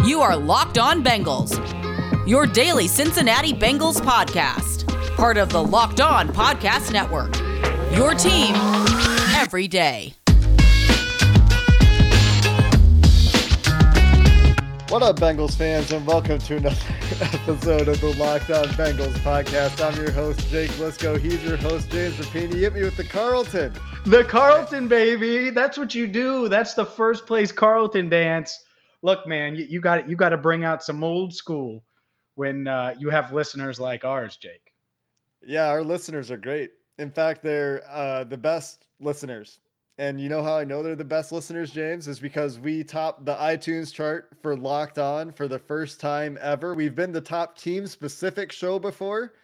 You are Locked On Bengals, your daily Cincinnati Bengals podcast, part of the Locked On Podcast Network. Your team every day. What up, Bengals fans, and welcome to another episode of the Locked On Bengals podcast. I'm your host, Jake Liscow. He's your host, James Rapien. Hit me with the Carlton. The Carlton, baby. That's what you do. That's the first place Carlton dance. Look, man, you, you got you got to bring out some old school when uh, you have listeners like ours, Jake. Yeah, our listeners are great. In fact, they're uh, the best listeners and you know how I know they're the best listeners, James, is because we topped the iTunes chart for Locked On for the first time ever. We've been the top team specific show before,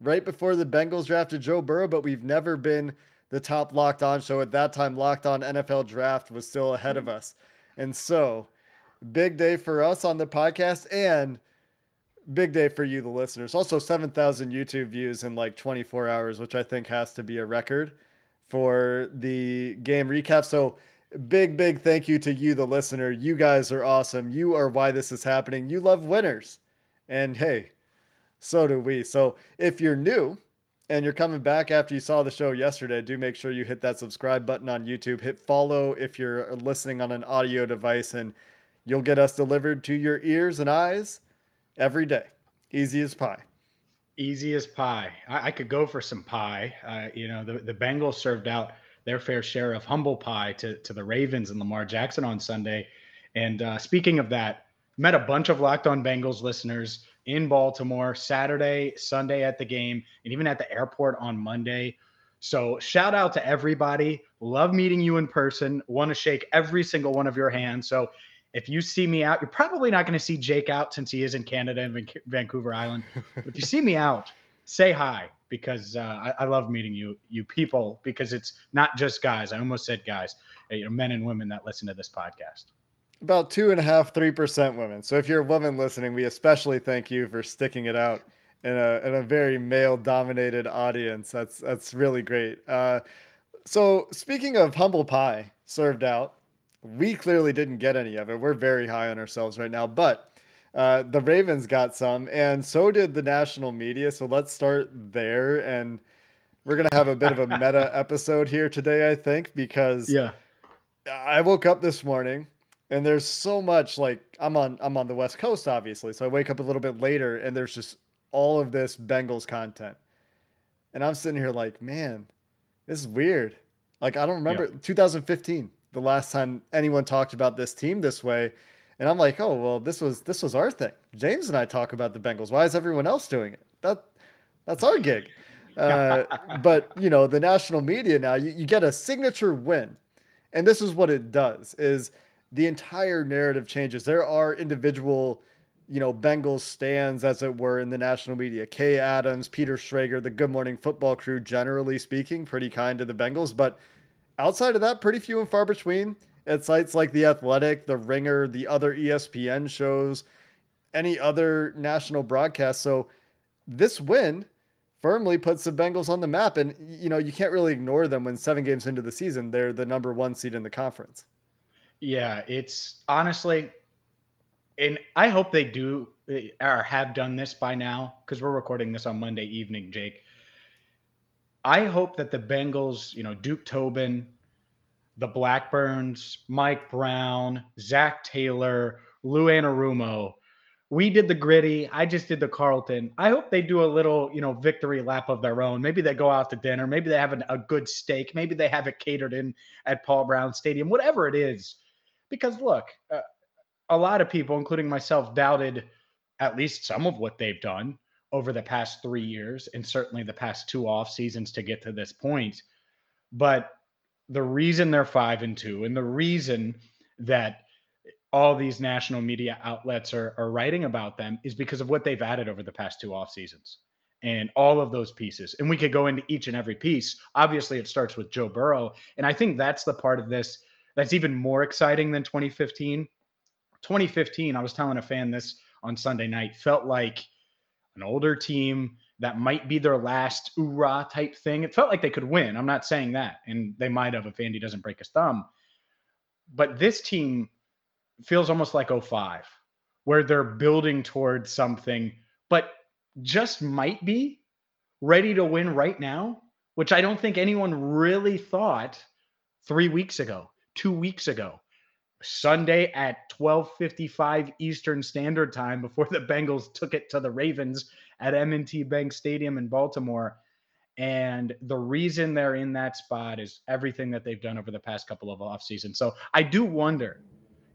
right before the Bengals drafted Joe Burrow, but we've never been the top Locked On show. At that time, Locked On NFL Draft was still ahead of us. And so, big day for us on the podcast and big day for you, the listeners. Also, 7,000 YouTube views in like 24 hours, which I think has to be a record for the game recap. So, big, big thank you to you, the listener. You guys are awesome. You are why this is happening. You love winners. And hey, so do we. So, if you're new, and you're coming back after you saw the show yesterday, do make sure you hit that subscribe button on YouTube. Hit follow if you're listening on an audio device, and you'll get us delivered to your ears and eyes every day. Easy as pie. Easy as pie. I, I could go for some pie. Uh, you know, the, the Bengals served out their fair share of humble pie to, to the Ravens and Lamar Jackson on Sunday. And uh, speaking of that, met a bunch of Locked On Bengals listeners in Baltimore Saturday, Sunday at the game, and even at the airport on Monday. So shout out to everybody. Love meeting you in person. Want to shake every single one of your hands. So if you see me out, you're probably not going to see Jake out since he is in Canada and Vancouver Island. But if you see me out, say hi because uh, I, I, love meeting you, you people, because it's not just guys. I almost said guys, uh, you know, men and women that listen to this podcast. About two and a half, three percent women. So if you're a woman listening, we especially thank you for sticking it out in a in a very male dominated audience. That's that's really great. Uh, so speaking of humble pie served out, we clearly didn't get any of it. We're very high on ourselves right now, but uh, the Ravens got some, and so did the national media. So let's start there. And we're gonna have a bit of a meta episode here today, I think, because yeah, I woke up this morning and there's so much like I'm on I'm on the West Coast, obviously. So I wake up a little bit later, and there's just all of this Bengals content, and I'm sitting here like, man, this is weird. Like I don't remember yeah. 2015 the last time anyone talked about this team this way. And I'm like, oh well, this was this was our thing. James and I talk about the Bengals. Why is everyone else doing it? That that's our gig. Uh, but you know, the national media now, you, you get a signature win, and this is what it does: is the entire narrative changes. There are individual, you know, Bengals stands, as it were, in the national media. Kay Adams, Peter Schrager, the Good Morning Football crew, generally speaking, pretty kind to the Bengals, but outside of that, pretty few and far between at sites like The Athletic, The Ringer, the other ESPN shows, any other national broadcast. So this win firmly puts the Bengals on the map. And, you know, you can't really ignore them when seven games into the season, they're the number one seed in the conference. Yeah, it's honestly, and I hope they do or have done this by now because we're recording this on Monday evening, Jake. I hope that the Bengals, you know, Duke Tobin, the Blackburns, Mike Brown, Zac Taylor, Lou Anarumo, we did the griddy. I just did the Carlton. I hope they do a little, you know, victory lap of their own. Maybe they go out to dinner. Maybe they have an, a good steak. Maybe they have it catered in at Paul Brown Stadium, whatever it is. Because look, uh, a lot of people, including myself, doubted at least some of what they've done over the past three years and certainly the past two off seasons to get to this point. But the reason they're five and two, and the reason that all these national media outlets are, are writing about them is because of what they've added over the past two off seasons and all of those pieces. And we could go into each and every piece. Obviously, it starts with Joe Burrow. And I think that's the part of this that's even more exciting than 2015. 2015, I was telling a fan this on Sunday night, felt like an older team that might be their last oorah type thing. It felt like they could win. I'm not saying that, and they might have if Andy doesn't break his thumb. But this team feels almost like 05, where they're building towards something, but just might be ready to win right now, which I don't think anyone really thought three weeks ago, two weeks ago. Sunday at 12:55 Eastern Standard Time before the Bengals took it to the Ravens at M&T Bank Stadium in Baltimore. And the reason they're in that spot is everything that they've done over the past couple of off seasons. So I do wonder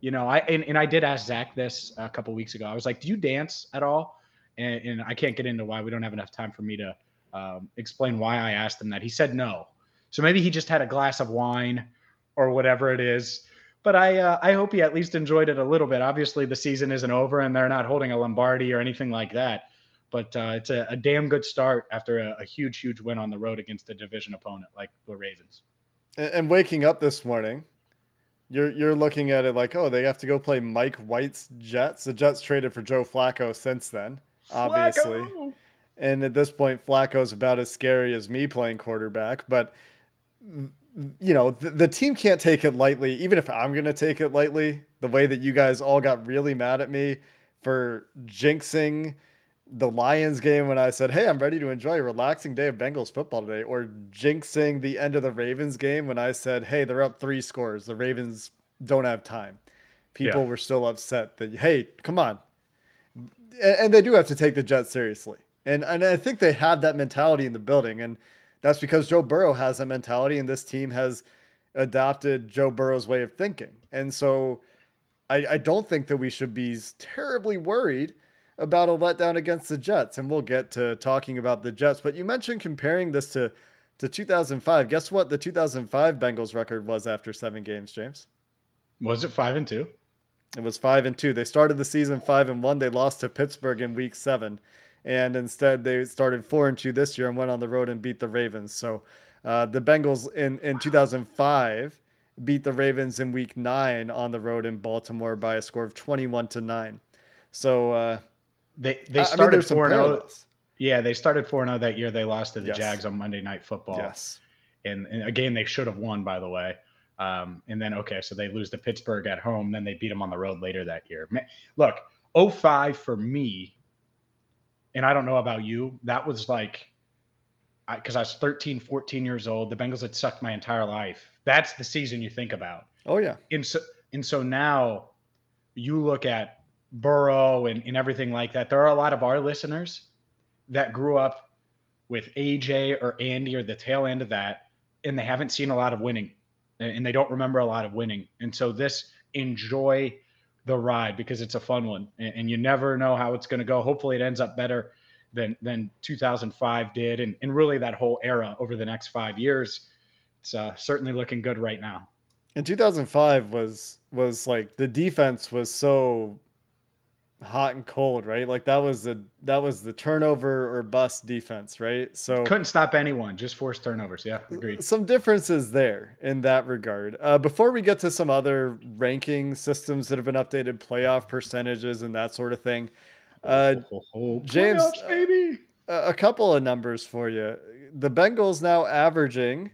you know, I and, and I did ask Zac this a couple weeks ago. I was like, "Do you dance at all?" And, and I can't get into why we don't have enough time for me to um, explain why I asked him that. He said no. So maybe he just had a glass of wine or whatever it is. But I uh, I hope he at least enjoyed it a little bit. Obviously, the season isn't over, and they're not holding a Lombardi or anything like that. But uh, it's a, a, damn good start after a, a, huge, huge win on the road against a division opponent like the Ravens. And waking up this morning, you're you're looking at it like, oh, they have to go play Mike White's Jets. The Jets traded for Joe Flacco since then, obviously. Flacco! And at this point, Flacco's about as scary as me playing quarterback. But you know, the, the team can't take it lightly. Even if I'm going to take it lightly, the way that you guys all got really mad at me for jinxing the Lions game when I said, "Hey, I'm ready to enjoy a relaxing day of Bengals football today," or jinxing the end of the Ravens game when I said, "Hey, they're up three scores. The Ravens don't have time." People yeah. were still upset that, "Hey, come on," and they do have to take the Jets seriously, and and I think they have that mentality in the building, and that's because Joe Burrow has that mentality, and this team has adopted Joe Burrow's way of thinking, and so I, I don't think that we should be terribly worried about a letdown against the Jets, and we'll get to talking about the Jets. But you mentioned comparing this to to 2005. Guess what? The 2005 Bengals record was after seven games. James, was it five and two? It was five and two. They started the season five and one. They lost to Pittsburgh in Week Seven, and instead they started four and two this year and went on the road and beat the Ravens. So uh, the Bengals in in 2005 beat the Ravens in Week Nine on the road in Baltimore by a score of 21 to nine. So uh, they they started I mean, four zero. Yeah, they started four zero that year. They lost to the yes. Jags on Monday Night Football. Yes, and, and a game they should have won, by the way. Um, and then okay, so they lose to Pittsburgh at home. Then they beat them on the road later that year. Look, 05 for me, and I don't know about you. That was like because I, I was 13, 14 years old. The Bengals had sucked my entire life. That's the season you think about. Oh yeah. And so and so now you look at Burrow and, and everything like that. There are a lot of our listeners that grew up with AJ or Andy or the tail end of that, and they haven't seen a lot of winning and they don't remember a lot of winning. And so this enjoy the ride because it's a fun one and, you never know how it's going to go. Hopefully it ends up better than than 2005 did and, and really that whole era over the next five years. It's uh, certainly looking good right now. In 2005 was was like the defense was so hot and cold, right? Like that was the that was the turnover or bust defense, right? So couldn't stop anyone, just force turnovers. Yeah, agreed. Some differences there in that regard. Uh, before we get to some other ranking systems that have been updated, playoff percentages and that sort of thing, uh, oh, oh, oh, James, Playoffs, baby. Uh, a couple of numbers for you. The Bengals now averaging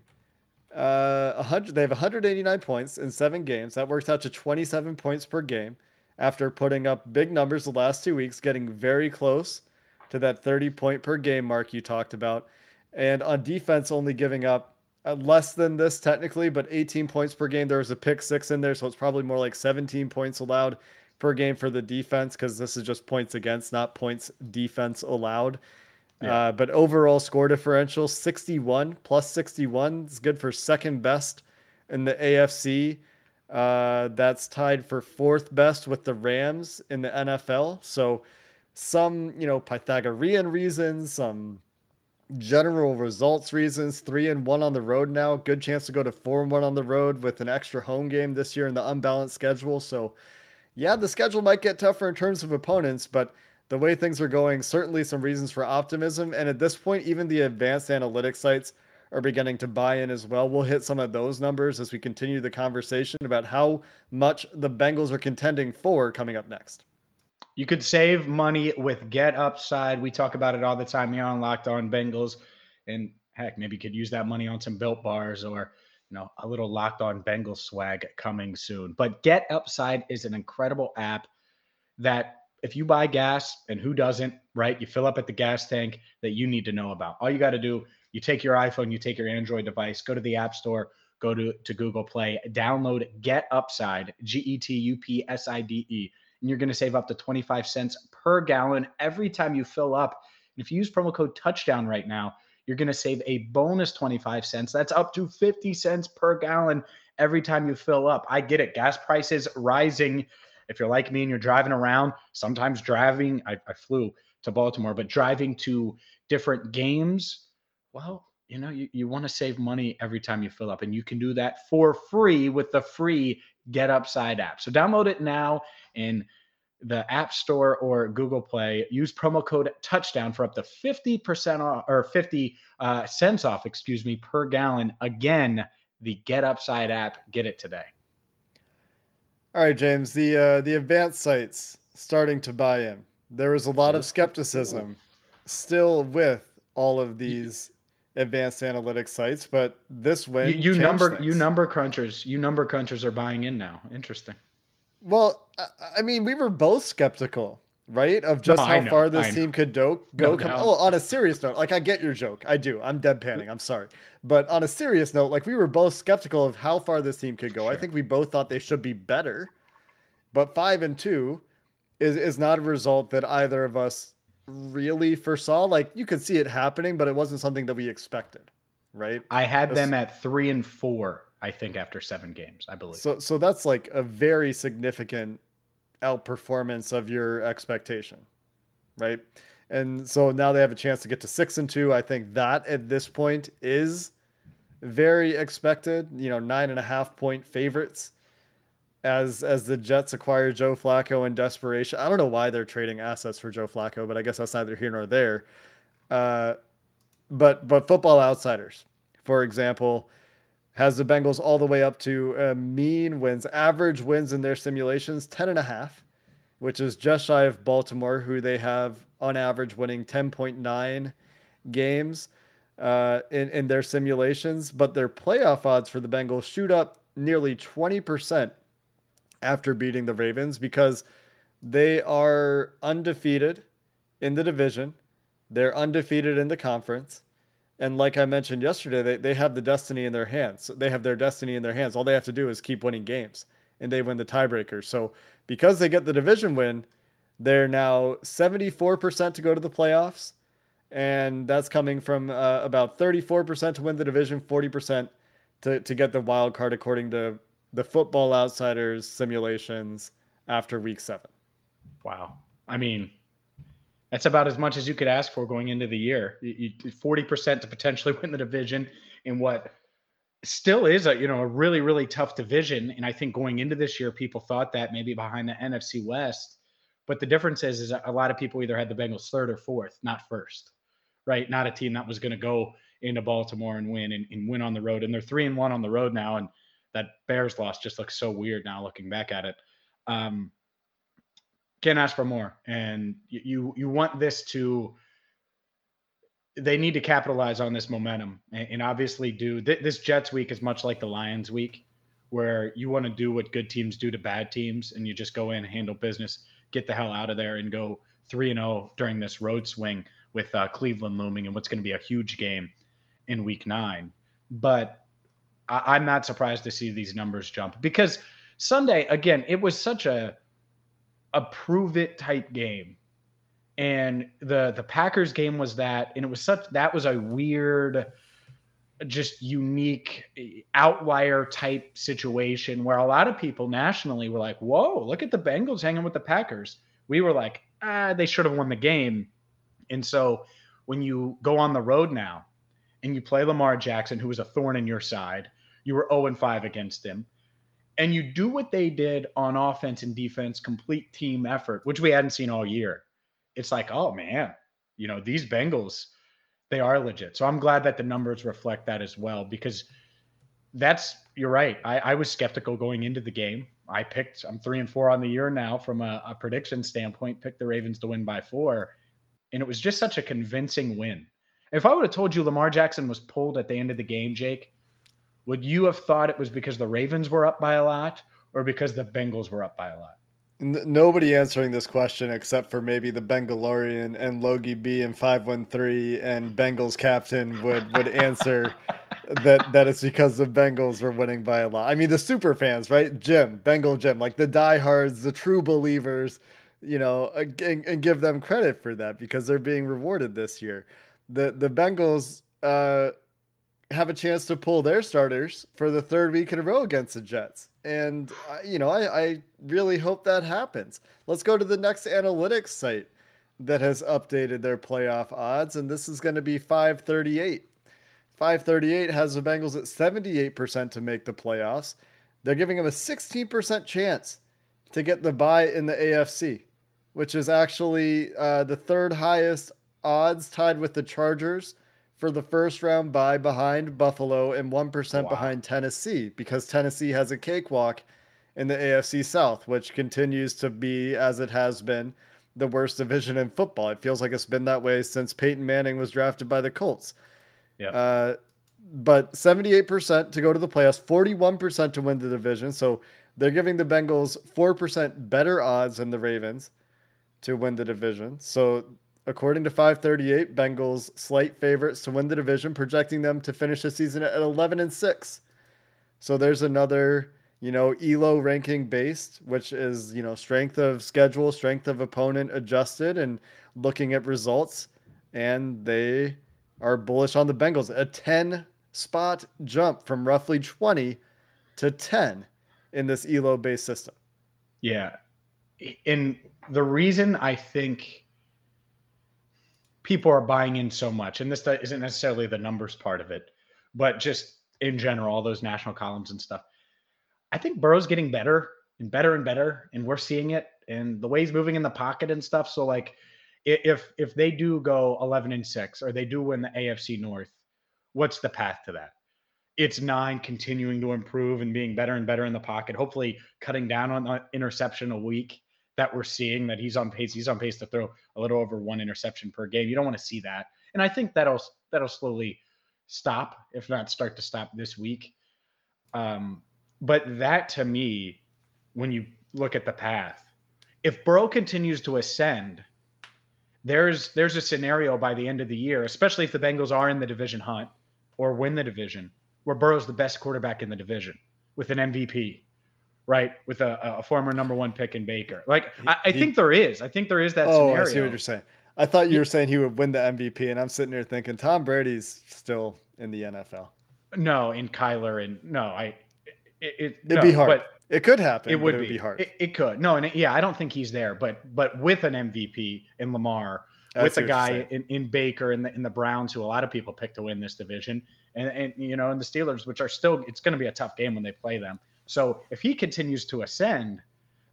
uh 100 they have 189 points in 7 games that works out to 27 points per game after putting up big numbers the last two weeks, getting very close to that 30 point per game mark you talked about. And on defense, only giving up uh, less than this technically, but 18 points per game. There was a pick six in there, so it's probably more like 17 points allowed per game for the defense because this is just points against, not points defense allowed. Yeah. Uh, but overall score differential 61 plus 61 is good for second best in the AFC. Uh, that's tied for fourth best with the Rams in the NFL. So, some, you know, Pythagorean reasons, some general results reasons. Three and one on the road now. Good chance to go to four and one on the road with an extra home game this year in the unbalanced schedule. So, yeah, the schedule might get tougher in terms of opponents, but the way things are going, certainly some reasons for optimism. And at this point, even the advanced analytics sites are beginning to buy in as well. We'll hit some of those numbers as we continue the conversation about how much the Bengals are contending for coming up next. You could save money with Get Upside. We talk about it all the time here on Locked On Bengals. And heck, maybe you could use that money on some built bars or you know a little locked on Bengals swag coming soon. But Get Upside is an incredible app that if you buy gas and who doesn't, right? You fill up at the gas tank that you need to know about. All you got to do, you take your iPhone, you take your Android device, go to the App Store, go to, to Google Play, download Get Upside, G E T U P S I D E, and you're going to save up to 25 cents per gallon every time you fill up. And if you use promo code touchdown right now, you're going to save a bonus 25 cents. That's up to 50 cents per gallon every time you fill up. I get it. Gas prices rising. If you're like me and you're driving around, sometimes driving, I, I flew to Baltimore, but driving to different games, well, you know, you, you want to save money every time you fill up, and you can do that for free with the free Get Upside app. So download it now in the App Store or Google Play. Use promo code Touchdown for up to 50% off or 50 uh, cents off, excuse me, per gallon. Again, the Get Upside app. Get it today. All right, James. The uh, the advanced sites starting to buy in. There was a lot of skepticism still with all of these advanced analytics sites, but this win you, you number things. you number crunchers, you number crunchers are buying in now. Interesting. Well, I mean, we were both skeptical, right, of just no, how know, far this team could do, go. No, come, no. Oh, on a serious note, like I get your joke, I do. I'm deadpanning. I'm sorry, but on a serious note, like we were both skeptical of how far this team could go. Sure. I think we both thought they should be better, but five and two is is not a result that either of us really foresaw. Like you could see it happening, but it wasn't something that we expected, right? I had them at three and four I think after seven games, I believe. So so that's like a very significant outperformance of your expectation, right? And so now they have a chance to get to six and two. I think that at this point is very expected. You know, nine and a half point favorites as as the Jets acquire Joe Flacco in desperation. I don't know why they're trading assets for Joe Flacco, but I guess that's neither here nor there. Uh, but but football outsiders, for example, has the Bengals all the way up to a mean wins, average wins in their simulations, 10 and a half, which is just shy of Baltimore, who they have on average winning 10.9 games uh, in, in their simulations. But their playoff odds for the Bengals shoot up nearly 20% after beating the Ravens because they are undefeated in the division. They're undefeated in the conference. And like I mentioned yesterday, they, they have the destiny in their hands. They have their destiny in their hands. All they have to do is keep winning games and they win the tiebreaker. So because they get the division win, they're now 74% to go to the playoffs. And that's coming from uh, about 34% to win the division, 40% to, to get the wild card, according to the Football Outsiders simulations after week seven. Wow. I mean, that's about as much as you could ask for going into the year. Forty percent to potentially win the division in what still is a you know a really really tough division. And I think going into this year, people thought that maybe behind the NFC West. But the difference is, is a lot of people either had the Bengals third or fourth, not first, right? Not a team that was going to go into Baltimore and win and, and win on the road. And they're three and one on the road now. And that Bears loss just looks so weird now looking back at it. Um, can't ask for more. And you you want this to they need to capitalize on this momentum and, and obviously do th- this Jets week is much like the Lions week where you want to do what good teams do to bad teams and you just go in handle business get the hell out of there and go 3 and 0 during this road swing with uh, Cleveland looming and what's going to be a huge game in week 9 but I- I'm not surprised to see these numbers jump because Sunday again it was such a a prove it type game. And the the Packers game was that, and it was such that was a weird, just unique outlier type situation where a lot of people nationally were like, "Whoa, look at the Bengals hanging with the Packers." We were like, "Ah, they should have won the game." And so when you go on the road now and you play Lamar Jackson, who was a thorn in your side, you were 0 5 against him and you do what they did on offense and defense, complete team effort, which we hadn't seen all year. It's like, oh man, you know, these Bengals, they are legit. So I'm glad that the numbers reflect that as well, because that's you're right. I, I was skeptical going into the game. I picked, I'm three and four on the year now from a, a prediction standpoint, picked the Ravens to win by four. And it was just such a convincing win. If I would have told you Lamar Jackson was pulled at the end of the game, Jake, would you have thought it was because the Ravens were up by a lot or because the Bengals were up by a lot? Nobody answering this question except for maybe the Bengalorian and Logie B and 513 and Bengals captain would would answer that that it's because the Bengals were winning by a lot. I mean the super fans, right? Jim, Bengal Jim, like the diehards, the true believers, you know, and, and give them credit for that because they're being rewarded this year. The the Bengals uh have a chance to pull their starters for the third week in a row against the Jets. And, uh, you know, I, I really hope that happens. Let's go to the next analytics site that has updated their playoff odds, and this is going to be 538. 538 has the Bengals at 78% to make the playoffs. They're giving them a 16% chance to get the bye in the AFC, which is actually uh, the third highest odds, tied with the Chargers for the first round bye behind Buffalo and 1% wow. behind Tennessee because Tennessee has a cakewalk in the AFC South, which continues to be, as it has been, the worst division in football. It feels like it's been that way since Peyton Manning was drafted by the Colts. Yeah. Uh, but 78% to go to the playoffs, 41% to win the division. So they're giving the Bengals 4% better odds than the Ravens to win the division. So According to 538, Bengals slight favorites to win the division, projecting them to finish the season at 11 and 6. So there's another, you know, ELO ranking based, which is, you know, strength of schedule, strength of opponent adjusted and looking at results. And they are bullish on the Bengals. A 10 spot jump from roughly 20 to 10 in this ELO based system. Yeah. And the reason I think people are buying in so much, and this isn't necessarily the numbers part of it, but just in general, all those national columns and stuff. I think Burrow's getting better and better and better, and we're seeing it, and the way he's moving in the pocket and stuff. So like, if if they do go 11 and six, or they do win the AFC North, what's the path to that? It's nine continuing to improve and being better and better in the pocket. Hopefully, cutting down on interception a week that we're seeing that he's on pace. He's on pace to throw a little over one interception per game. You don't want to see that, and I think that'll that'll slowly stop, if not start to stop this week. Um, but that to me, when you look at the path, if Burrow continues to ascend, there's there's a scenario by the end of the year, especially if the Bengals are in the division hunt or win the division, where Burrow's the best quarterback in the division with an MVP right? With a, a former number one pick in Baker. Like, I, I think there is. I think there is that oh, scenario. I see what you're saying. I thought you were saying he would win the MVP, and I'm sitting here thinking Tom Brady's still in the NFL. No, in Kyler, and no, I. It, it, would no, be hard. But it could happen. It would, it would be. be. hard. It, it, could. No, and yeah, I don't think he's there. But but with an MVP in Lamar, with a guy in, in Baker and the in the Browns, who a lot of people pick to win this division, and and you know, and the Steelers, which are still, it's going to be a tough game when they play them. So if he continues to ascend,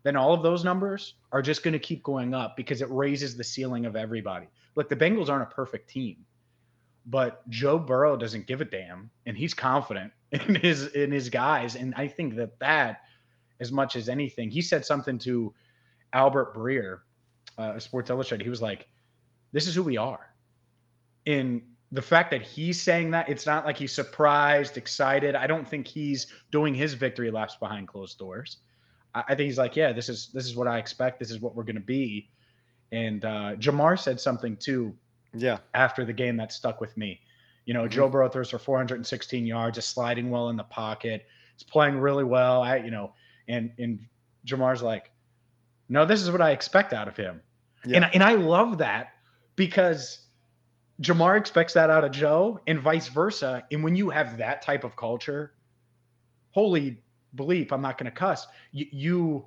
then all of those numbers are just going to keep going up because it raises the ceiling of everybody. Look, the Bengals aren't a perfect team, but Joe Burrow doesn't give a damn, and he's confident in his in his guys. And I think that that, as much as anything, he said something to Albert Breer, uh, Sports Illustrated. He was like, "This is who we are." In the fact that he's saying that it's not like he's surprised, excited. I don't think he's doing his victory laps behind closed doors. I, I think he's like, yeah, this is this is what I expect. This is what we're going to be. And uh, Ja'Marr said something too. Yeah. After the game that stuck with me. You know, mm-hmm. Joe Burrow throws for 416 yards, is sliding well in the pocket. He's playing really well. I, you know, and and Ja'Marr's like, no, this is what I expect out of him. Yeah. And and I love that because Ja'Marr expects that out of Joe and vice versa. And when you have that type of culture, holy bleep, I'm not going to cuss. You, you,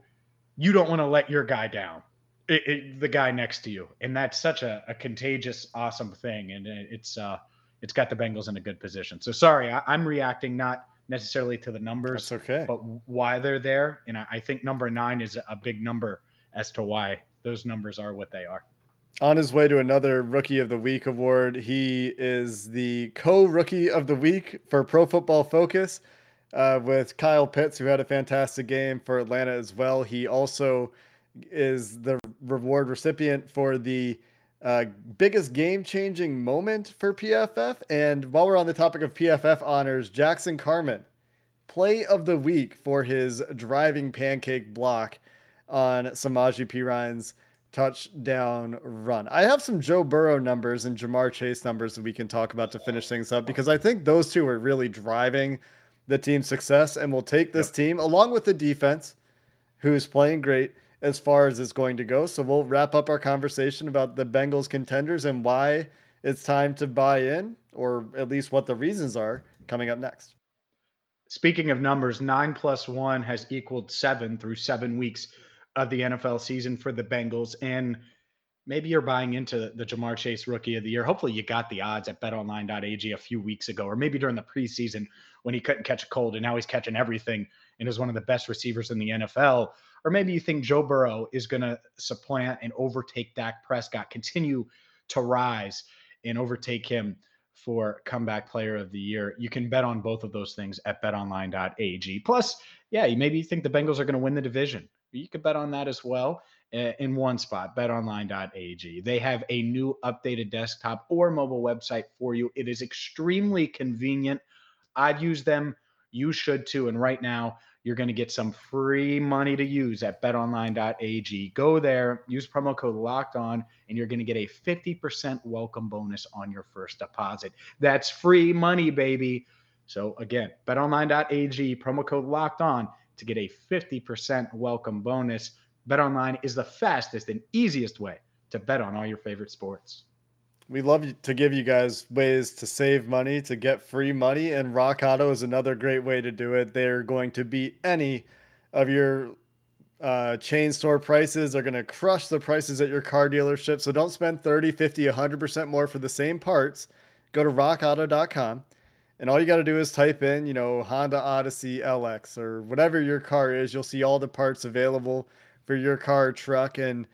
you don't want to let your guy down, it, it, the guy next to you, and that's such a, a contagious, awesome thing. And it's uh, it's got the Bengals in a good position. So sorry, I, am reacting not necessarily to the numbers, that's okay, but why they're there. And I, I think number nine is a big number as to why those numbers are what they are on his way to another Rookie of the Week award. He is the co Rookie of the Week for Pro Football Focus uh, with Kyle Pitts, who had a fantastic game for Atlanta as well. He also is the reward recipient for the uh, biggest game changing moment for PFF. And while we're on the topic of PFF honors, Jackson Carman, play of the week for his driving pancake block on Samaje Perine's touchdown run. I have some Joe Burrow numbers and Ja'Marr Chase numbers that we can talk about to finish things up because I think those two are really driving the team's success and will take this yep. team along with the defense, who's playing great as far as it's going to go. So we'll wrap up our conversation about the Bengals contenders and why it's time to buy in, or at least what the reasons are coming up next. Speaking of numbers, nine plus one has equaled seven through seven weeks of the NFL season for the Bengals. And maybe you're buying into the Ja'Marr Chase rookie of the year. Hopefully, you got the odds at betonline.ag a few weeks ago, or maybe during the preseason when he couldn't catch a cold and now he's catching everything and is one of the best receivers in the NFL. Or maybe you think Joe Burrow is going to supplant and overtake Dak Prescott, continue to rise and overtake him for comeback player of the year. You can bet on both of those things at betonline.ag. Plus, yeah, you maybe think the Bengals are going to win the division. You could bet on that as well eh, in one spot, betonline.ag. They have a new updated desktop or mobile website for you. It is extremely convenient. I've used them. You should too. And right now, you're going to get some free money to use at betonline.ag. Go there, use promo code locked on, and you're going to get a 50% welcome bonus on your first deposit. That's free money, baby. So again, betonline.ag, promo code locked on to get a 50% welcome bonus. BetOnline is the fastest and easiest way to bet on all your favorite sports. We love to give you guys ways to save money, to get free money, and Rock Auto is another great way to do it. They're going to beat any of your uh, chain store prices. They're going to crush the prices at your car dealership. So don't spend 30, 50, 100% more for the same parts. Go to rockauto.com and all you got to do is type in, you know, Honda Odyssey LX or whatever your car is. You'll see all the parts available for your car, truck, and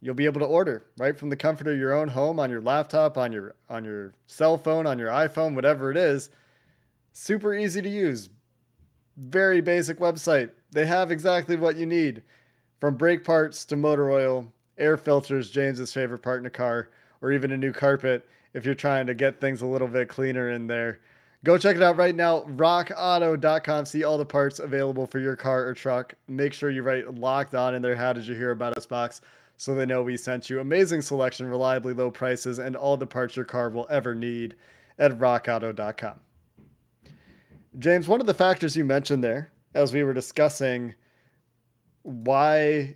you'll be able to order right from the comfort of your own home on your laptop, on your on your cell phone, on your iPhone, whatever it is. Super easy to use. Very basic website. They have exactly what you need. From brake parts to motor oil, air filters, James's favorite part in a car, or even a new carpet if you're trying to get things a little bit cleaner in there. Go check it out right now. RockAuto.com. See all the parts available for your car or truck. Make sure you write locked on in their How Did You Hear About Us box so they know we sent you. Amazing selection, reliably low prices, and all the parts your car will ever need at rockauto.com. James, one of the factors you mentioned there as we were discussing why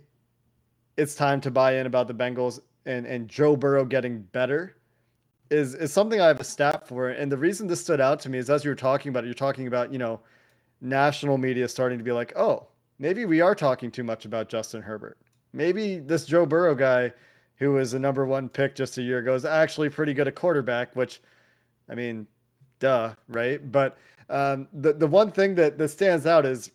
it's time to buy in about the Bengals and, and Joe Burrow getting better is is something I have a stat for. And the reason this stood out to me is as you were talking about it, you're talking about, you know, national media starting to be like, oh, maybe we are talking too much about Justin Herbert maybe this Joe Burrow guy, who was a number one pick just a year ago, is actually pretty good at quarterback. Which, I mean, duh, right? But um, the the one thing that that stands out is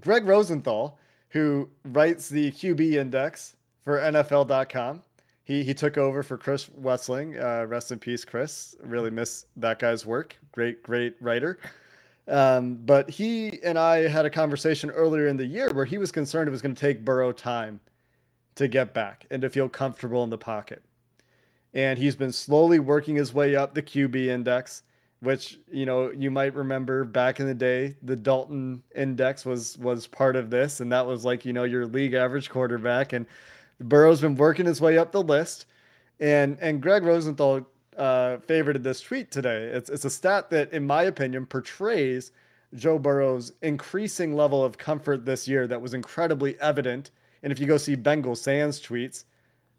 Greg Rosenthal, who writes the QB index for NFL.com. He, he took over for Chris Wesseling. Uh, rest in peace, Chris. Really miss that guy's work. Great, great writer. Um, but he and I had a conversation earlier in the year where he was concerned it was going to take Burrow time to get back and to feel comfortable in the pocket. And he's been slowly working his way up the QB index, which you know you might remember back in the day, the Dalton index was was part of this, and that was like you know your league average quarterback. And Burrow's been working his way up the list, and and Greg Rosenthal uh, favorited this tweet today. It's it's a stat that, in my opinion, portrays Joe Burrow's increasing level of comfort this year that was incredibly evident. And if you go see Bengal Sands tweets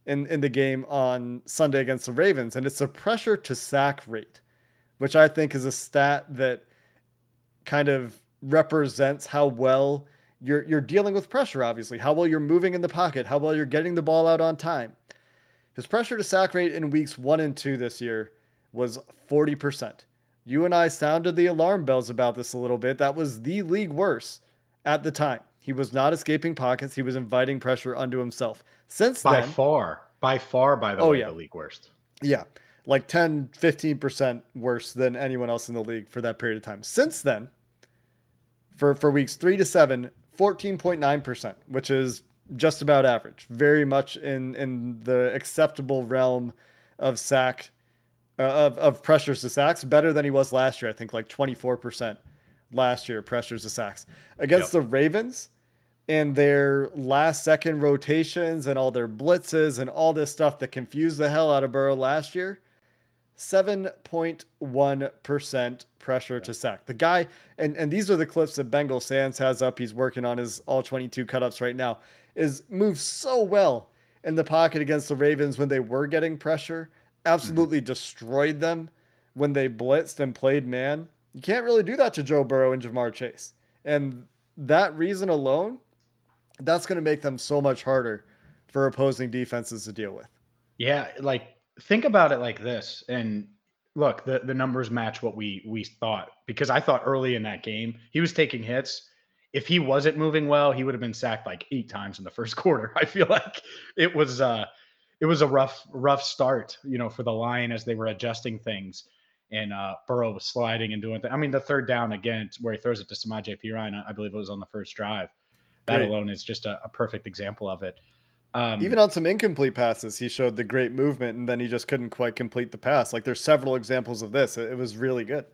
in, in the game on Sunday against the Ravens, and it's a pressure to sack rate, which I think is a stat that kind of represents how well you're you're dealing with pressure, obviously, how well you're moving in the pocket, how well you're getting the ball out on time. His pressure to sack rate in weeks one and two this year was 40%. You and I sounded the alarm bells about this a little bit. That was the league worst at the time. He was not escaping pockets. He was inviting pressure onto himself. Since by then, far, by far, by the oh, way, yeah. the league worst. Yeah, like 10, 15% worse than anyone else in the league for that period of time. Since then, for, for weeks three to seven, 14.9%, which is just about average, very much in in the acceptable realm of sack uh, of of pressures to sacks, better than he was last year. I think like 24% last year pressures to sacks against yep. the Ravens. and their last second rotations and all their blitzes and all this stuff that confused the hell out of Burrow last year. 7.1% pressure to sack. The guy, and, and these are the clips that Bengal Sands has up. He's working on his all 22 cutups right now. Is moves so well in the pocket against the Ravens when they were getting pressure, absolutely mm-hmm. destroyed them when they blitzed and played man. You can't really do that to Joe Burrow and Ja'Marr Chase. And that reason alone, that's going to make them so much harder for opposing defenses to deal with. Yeah, like think about it like this. And look, the, the numbers match what we we thought because I thought early in that game he was taking hits. If he wasn't moving well, he would have been sacked like eight times in the first quarter. I feel like it was uh it was a rough rough start, you know, for the line as they were adjusting things. And uh, Burrow was sliding and doing. Th- I mean, the third down again, where he throws it to Samaje Perine, I believe it was on the first drive. That Great. alone is just a, a perfect example of it. Um, Even on some incomplete passes, he showed the great movement, and then he just couldn't quite complete the pass. Like there's several examples of this. It, it was really good.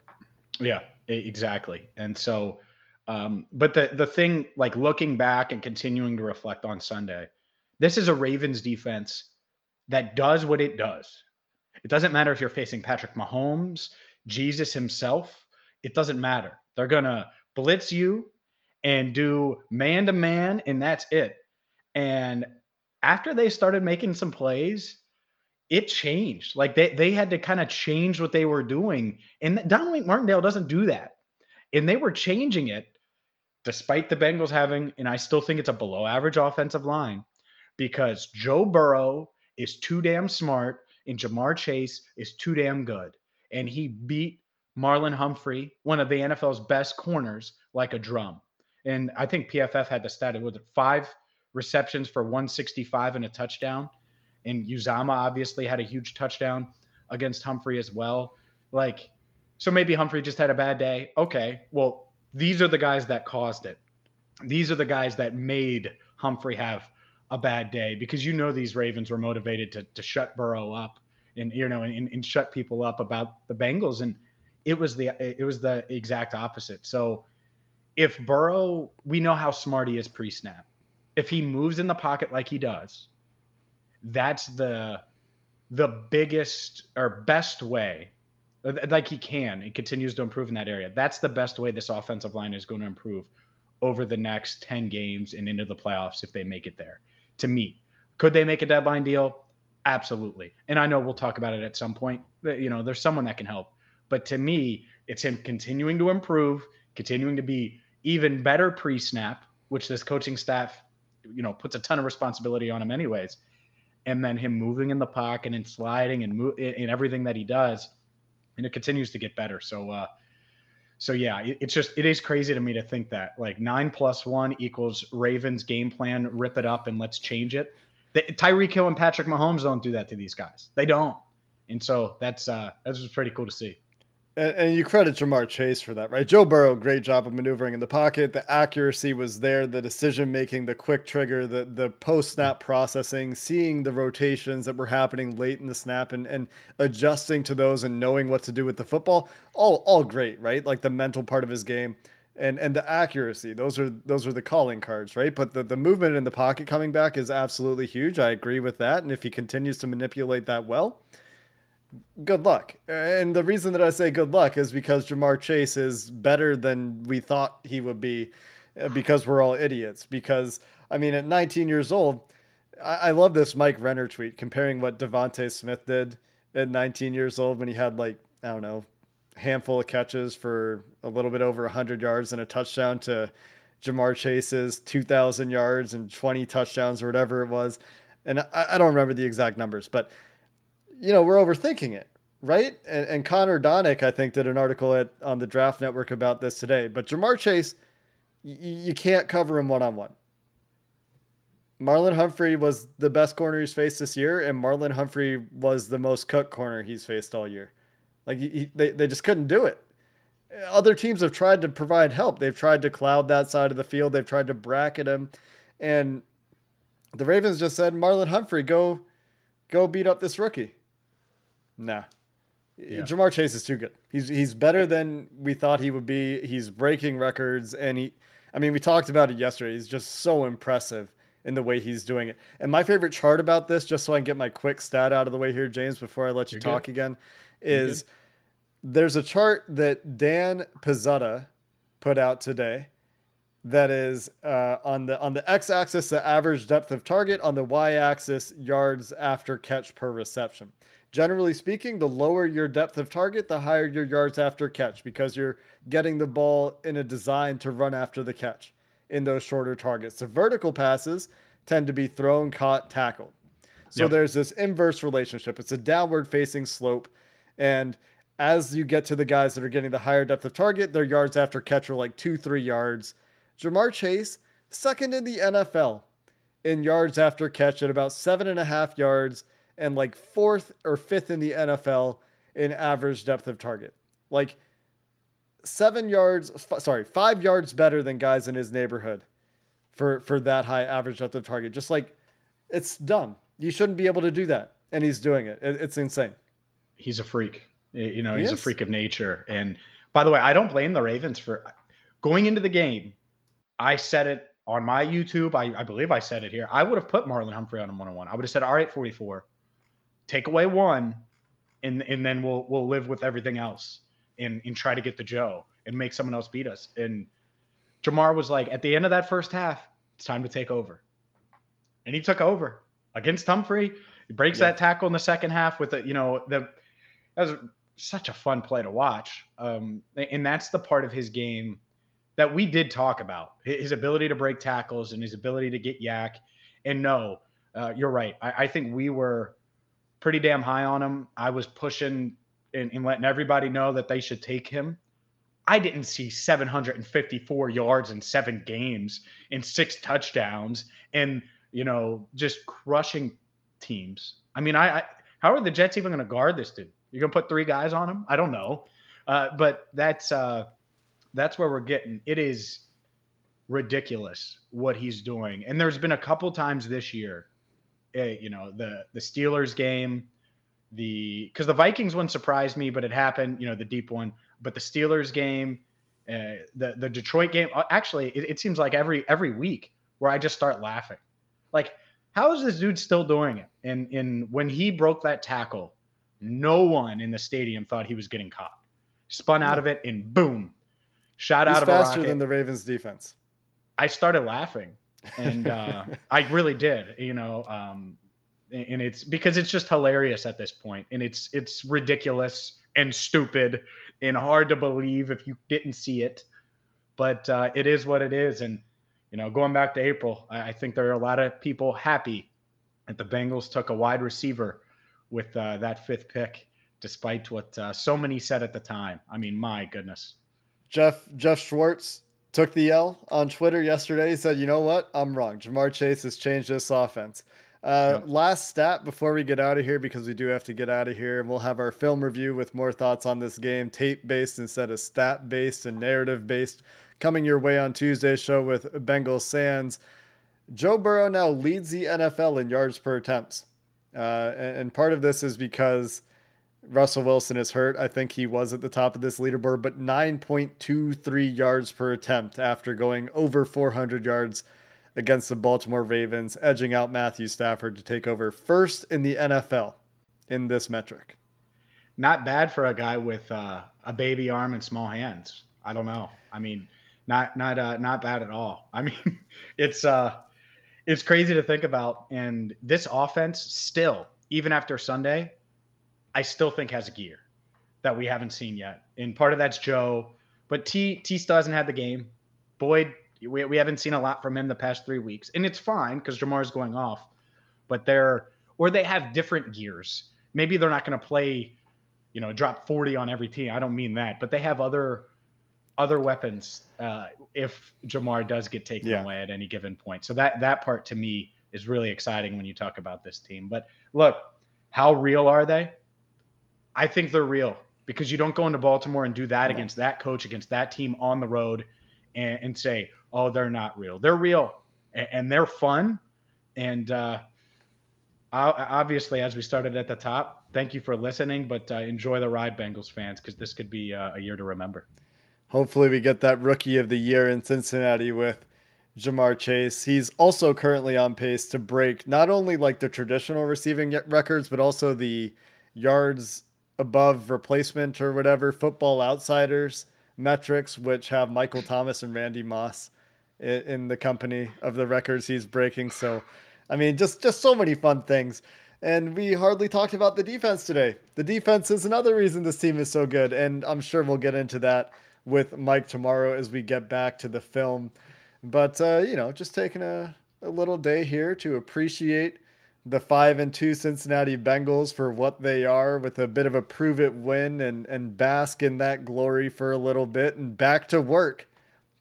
Yeah, exactly. And so, um, but the the thing, like looking back and continuing to reflect on Sunday, this is a Ravens defense that does what it does. It doesn't matter if you're facing Patrick Mahomes, Jesus himself. It doesn't matter. They're gonna blitz you and do man to man, and that's it. And after they started making some plays, it changed. Like they they had to kind of change what they were doing. And Dominic Martindale doesn't do that. And they were changing it despite the Bengals having, and I still think it's a below average offensive line because Joe Burrow is too damn smart and Ja'Marr Chase is too damn good. And he beat Marlon Humphrey, one of the NFL's best corners, like a drum. And I think PFF had the stat, was it five receptions for 165 and a touchdown. And Uzomah obviously had a huge touchdown against Humphrey as well. Like, so maybe Humphrey just had a bad day. Okay. Well, these are the guys that caused it. These are the guys that made Humphrey have a bad day because you know these Ravens were motivated to, to shut Burrow up and you know and, and shut people up about the Bengals and it was the it was the exact opposite. So if Burrow, we know how smart he is pre-snap if he moves in the pocket like he does, that's the the biggest or best way like he can and continues to improve in that area. That's the best way this offensive line is going to improve over the next 10 games and into the playoffs if they make it there. To me, could they make a deadline deal? Absolutely. And I know we'll talk about it at some point. You know, there's someone that can help. But to me, it's him continuing to improve, continuing to be even better pre-snap, which this coaching staff you know puts a ton of responsibility on him anyways. And then him moving in the pocket and sliding and in everything that he does and it continues to get better. So uh so yeah it, it's just it is crazy to me to think that like nine plus one equals ravens game plan rip it up and let's change it. Tyreek hill and patrick mahomes don't do that to these guys. They don't. And so that's uh that's pretty cool to see and, and, you credit Ja'Marr Chase for that, right? Joe Burrow, great job of maneuvering in the pocket. The accuracy was there, the decision making, the quick trigger, the the post snap processing, seeing the rotations that were happening late in the snap and, and adjusting to those and knowing what to do with the football. All all great, right? Like the mental part of his game and and the accuracy. Those are those are the calling cards, right? But the, the movement in the pocket coming back is absolutely huge. I agree with that. And if he continues to manipulate that well, good luck. And the reason that I say good luck is because Ja'Marr Chase is better than we thought he would be uh, because we're all idiots. Because, I mean, at 19 years old, I, I love this Mike Renner tweet comparing what DeVonta Smith did at 19 years old when he had, like, I don't know, handful of catches for a little bit over 100 yards and a touchdown to Ja'Marr Chase's 2,000 yards and 20 touchdowns or whatever it was. And I, I don't remember the exact numbers, but – you know, we're overthinking it, right? And, and Connor Donick, I think, did an article at on the Draft Network about this today. But Ja'Marr Chase, y- you can't cover him one on one. Marlon Humphrey was the best corner he's faced this year, and Marlon Humphrey was the most cut corner he's faced all year. Like he, they, they just couldn't do it. Other teams have tried to provide help. They've tried to cloud that side of the field. They've tried to bracket him, and the Ravens just said, "Marlon Humphrey, go, go beat up this rookie." Nah. Yeah. Ja'Marr Chase is too good. He's he's better than we thought he would be. He's breaking records, and he. I mean, we talked about it yesterday. He's just so impressive in the way he's doing it. And my favorite chart about this, just so I can get my quick stat out of the way here, James, before I let you You're talk good. again, is there's a chart that Dan Pizzuta put out today that is uh, on the on the x-axis the average depth of target on the y-axis yards after catch per reception generally speaking the lower your depth of target the higher your yards after catch because you're getting the ball in a design to run after the catch in those shorter targets. The vertical passes tend to be thrown caught tackled. So yep. there's this inverse relationship. It's a downward facing slope and as you get to the guys that are getting the higher depth of target their yards after catch are like two three yards. Ja'Marr Chase, second in the NFL in yards after catch at about seven and a half yards, and like fourth or fifth in the NFL in average depth of target. Like seven yards, f- sorry, five yards better than guys in his neighborhood for for that high average depth of target. Just like it's dumb. You shouldn't be able to do that, and he's doing it. it it's insane. He's a freak. You know, he he's is. a freak of nature. And by the way, I don't blame the Ravens for going into the game I said it on my YouTube. I, I believe I said it here. I would have put Marlon Humphrey on a one on one. I would have said, all right, 44, take away one, and and then we'll we'll live with everything else and and try to get the Joe and make someone else beat us. And Ja'Marr was like, at the end of that first half, it's time to take over. And he took over against Humphrey. He breaks yeah. that tackle in the second half with a, you know, the that was such a fun play to watch. Um, and that's the part of his game that we did talk about his ability to break tackles and his ability to get YAC. And no, uh, you're right. I, I, think we were pretty damn high on him. I was pushing and, and letting everybody know that they should take him. I didn't see 754 yards in seven games and six touchdowns and, you know, just crushing teams. I mean, I, I how are the Jets even going to guard this dude? You're going to put three guys on him? I don't know. Uh, but that's, uh, that's where we're getting. It is ridiculous what he's doing. And there's been a couple times this year, you know, the the Steelers game, the because the Vikings one surprised me, but it happened. You know, the deep one, but the Steelers game, uh, the the Detroit game. Uh, actually, it, it seems like every every week where I just start laughing, like. How is this dude still doing it? And and when he broke that tackle, no one in the stadium thought he was getting caught. Spun out of it and boom, shot He's out of faster than the Ravens defense. I started laughing, and uh, I really did. You know, um, and it's because it's just hilarious at this point, and it's it's ridiculous and stupid and hard to believe if you didn't see it, but uh, it is what it is. And you know, going back to April, I, I think there are a lot of people happy that the Bengals took a wide receiver with uh, that fifth pick, despite what uh, so many said at the time. I mean, my goodness. Jeff Jeff Schwartz took the L on Twitter yesterday. He said, "You know what? I'm wrong. Ja'Marr Chase has changed this offense." Uh, yep. Last stat before we get out of here, because we do have to get out of here, and we'll have our film review with more thoughts on this game, tape based instead of stat based and narrative based, coming your way on Tuesday's show with Bengals Sands. Joe Burrow now leads the NFL in yards per attempts, uh, and, and part of this is because Russell Wilson is hurt. I think he was at the top of this leaderboard, but 9.23 yards per attempt after going over 400 yards against the Baltimore Ravens, edging out Matthew Stafford to take over first in the NFL in this metric. Not bad for a guy with uh, a baby arm and small hands. I don't know. I mean, not not uh, not bad at all. I mean, it's uh, it's crazy to think about. And this offense still, even after Sunday, I still think has gear that we haven't seen yet. And part of that's Joe, but T T still hasn't had the game. Boyd, we, we haven't seen a lot from him the past three weeks, and it's fine because Ja'Marr's going off. But they're or they have different gears. Maybe they're not going to play, you know, drop forty on every team. I don't mean that, but they have other other weapons uh, if Ja'Marr does get taken yeah. away at any given point. So that that part to me is really exciting when you talk about this team. But look, how real are they? I think they're real because you don't go into Baltimore and do that yeah. against that coach, against that team on the road and, and say, oh, they're not real. They're real and, and they're fun. And uh, obviously, as we started at the top, thank you for listening, but uh, enjoy the ride, Bengals fans, because this could be uh, a year to remember. hopefully we get that rookie of the year in Cincinnati with Ja'Marr Chase. He's also currently on pace to break not only like the traditional receiving records, but also the yards above replacement or whatever football outsiders metrics, which have Michael Thomas and Randy Moss in the company of the records he's breaking. So, I mean, just just so many fun things. And we hardly talked about the defense today. The defense is another reason this team is so good, and I'm sure we'll get into that with Mike tomorrow as we get back to the film. But uh, you know, just taking a, a little day here to appreciate the five and two Cincinnati Bengals for what they are with a bit of a prove it win and and bask in that glory for a little bit and back to work.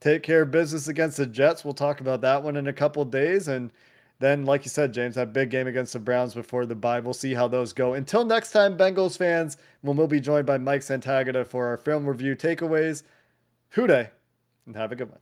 Take care of business against the Jets. We'll talk about that one in a couple days and then like you said James that big game against the Browns before the bye. We'll see how those go. Until next time Bengals fans, when we'll be joined by Mike Santagata for our film review takeaways. Who Dey and have a good one.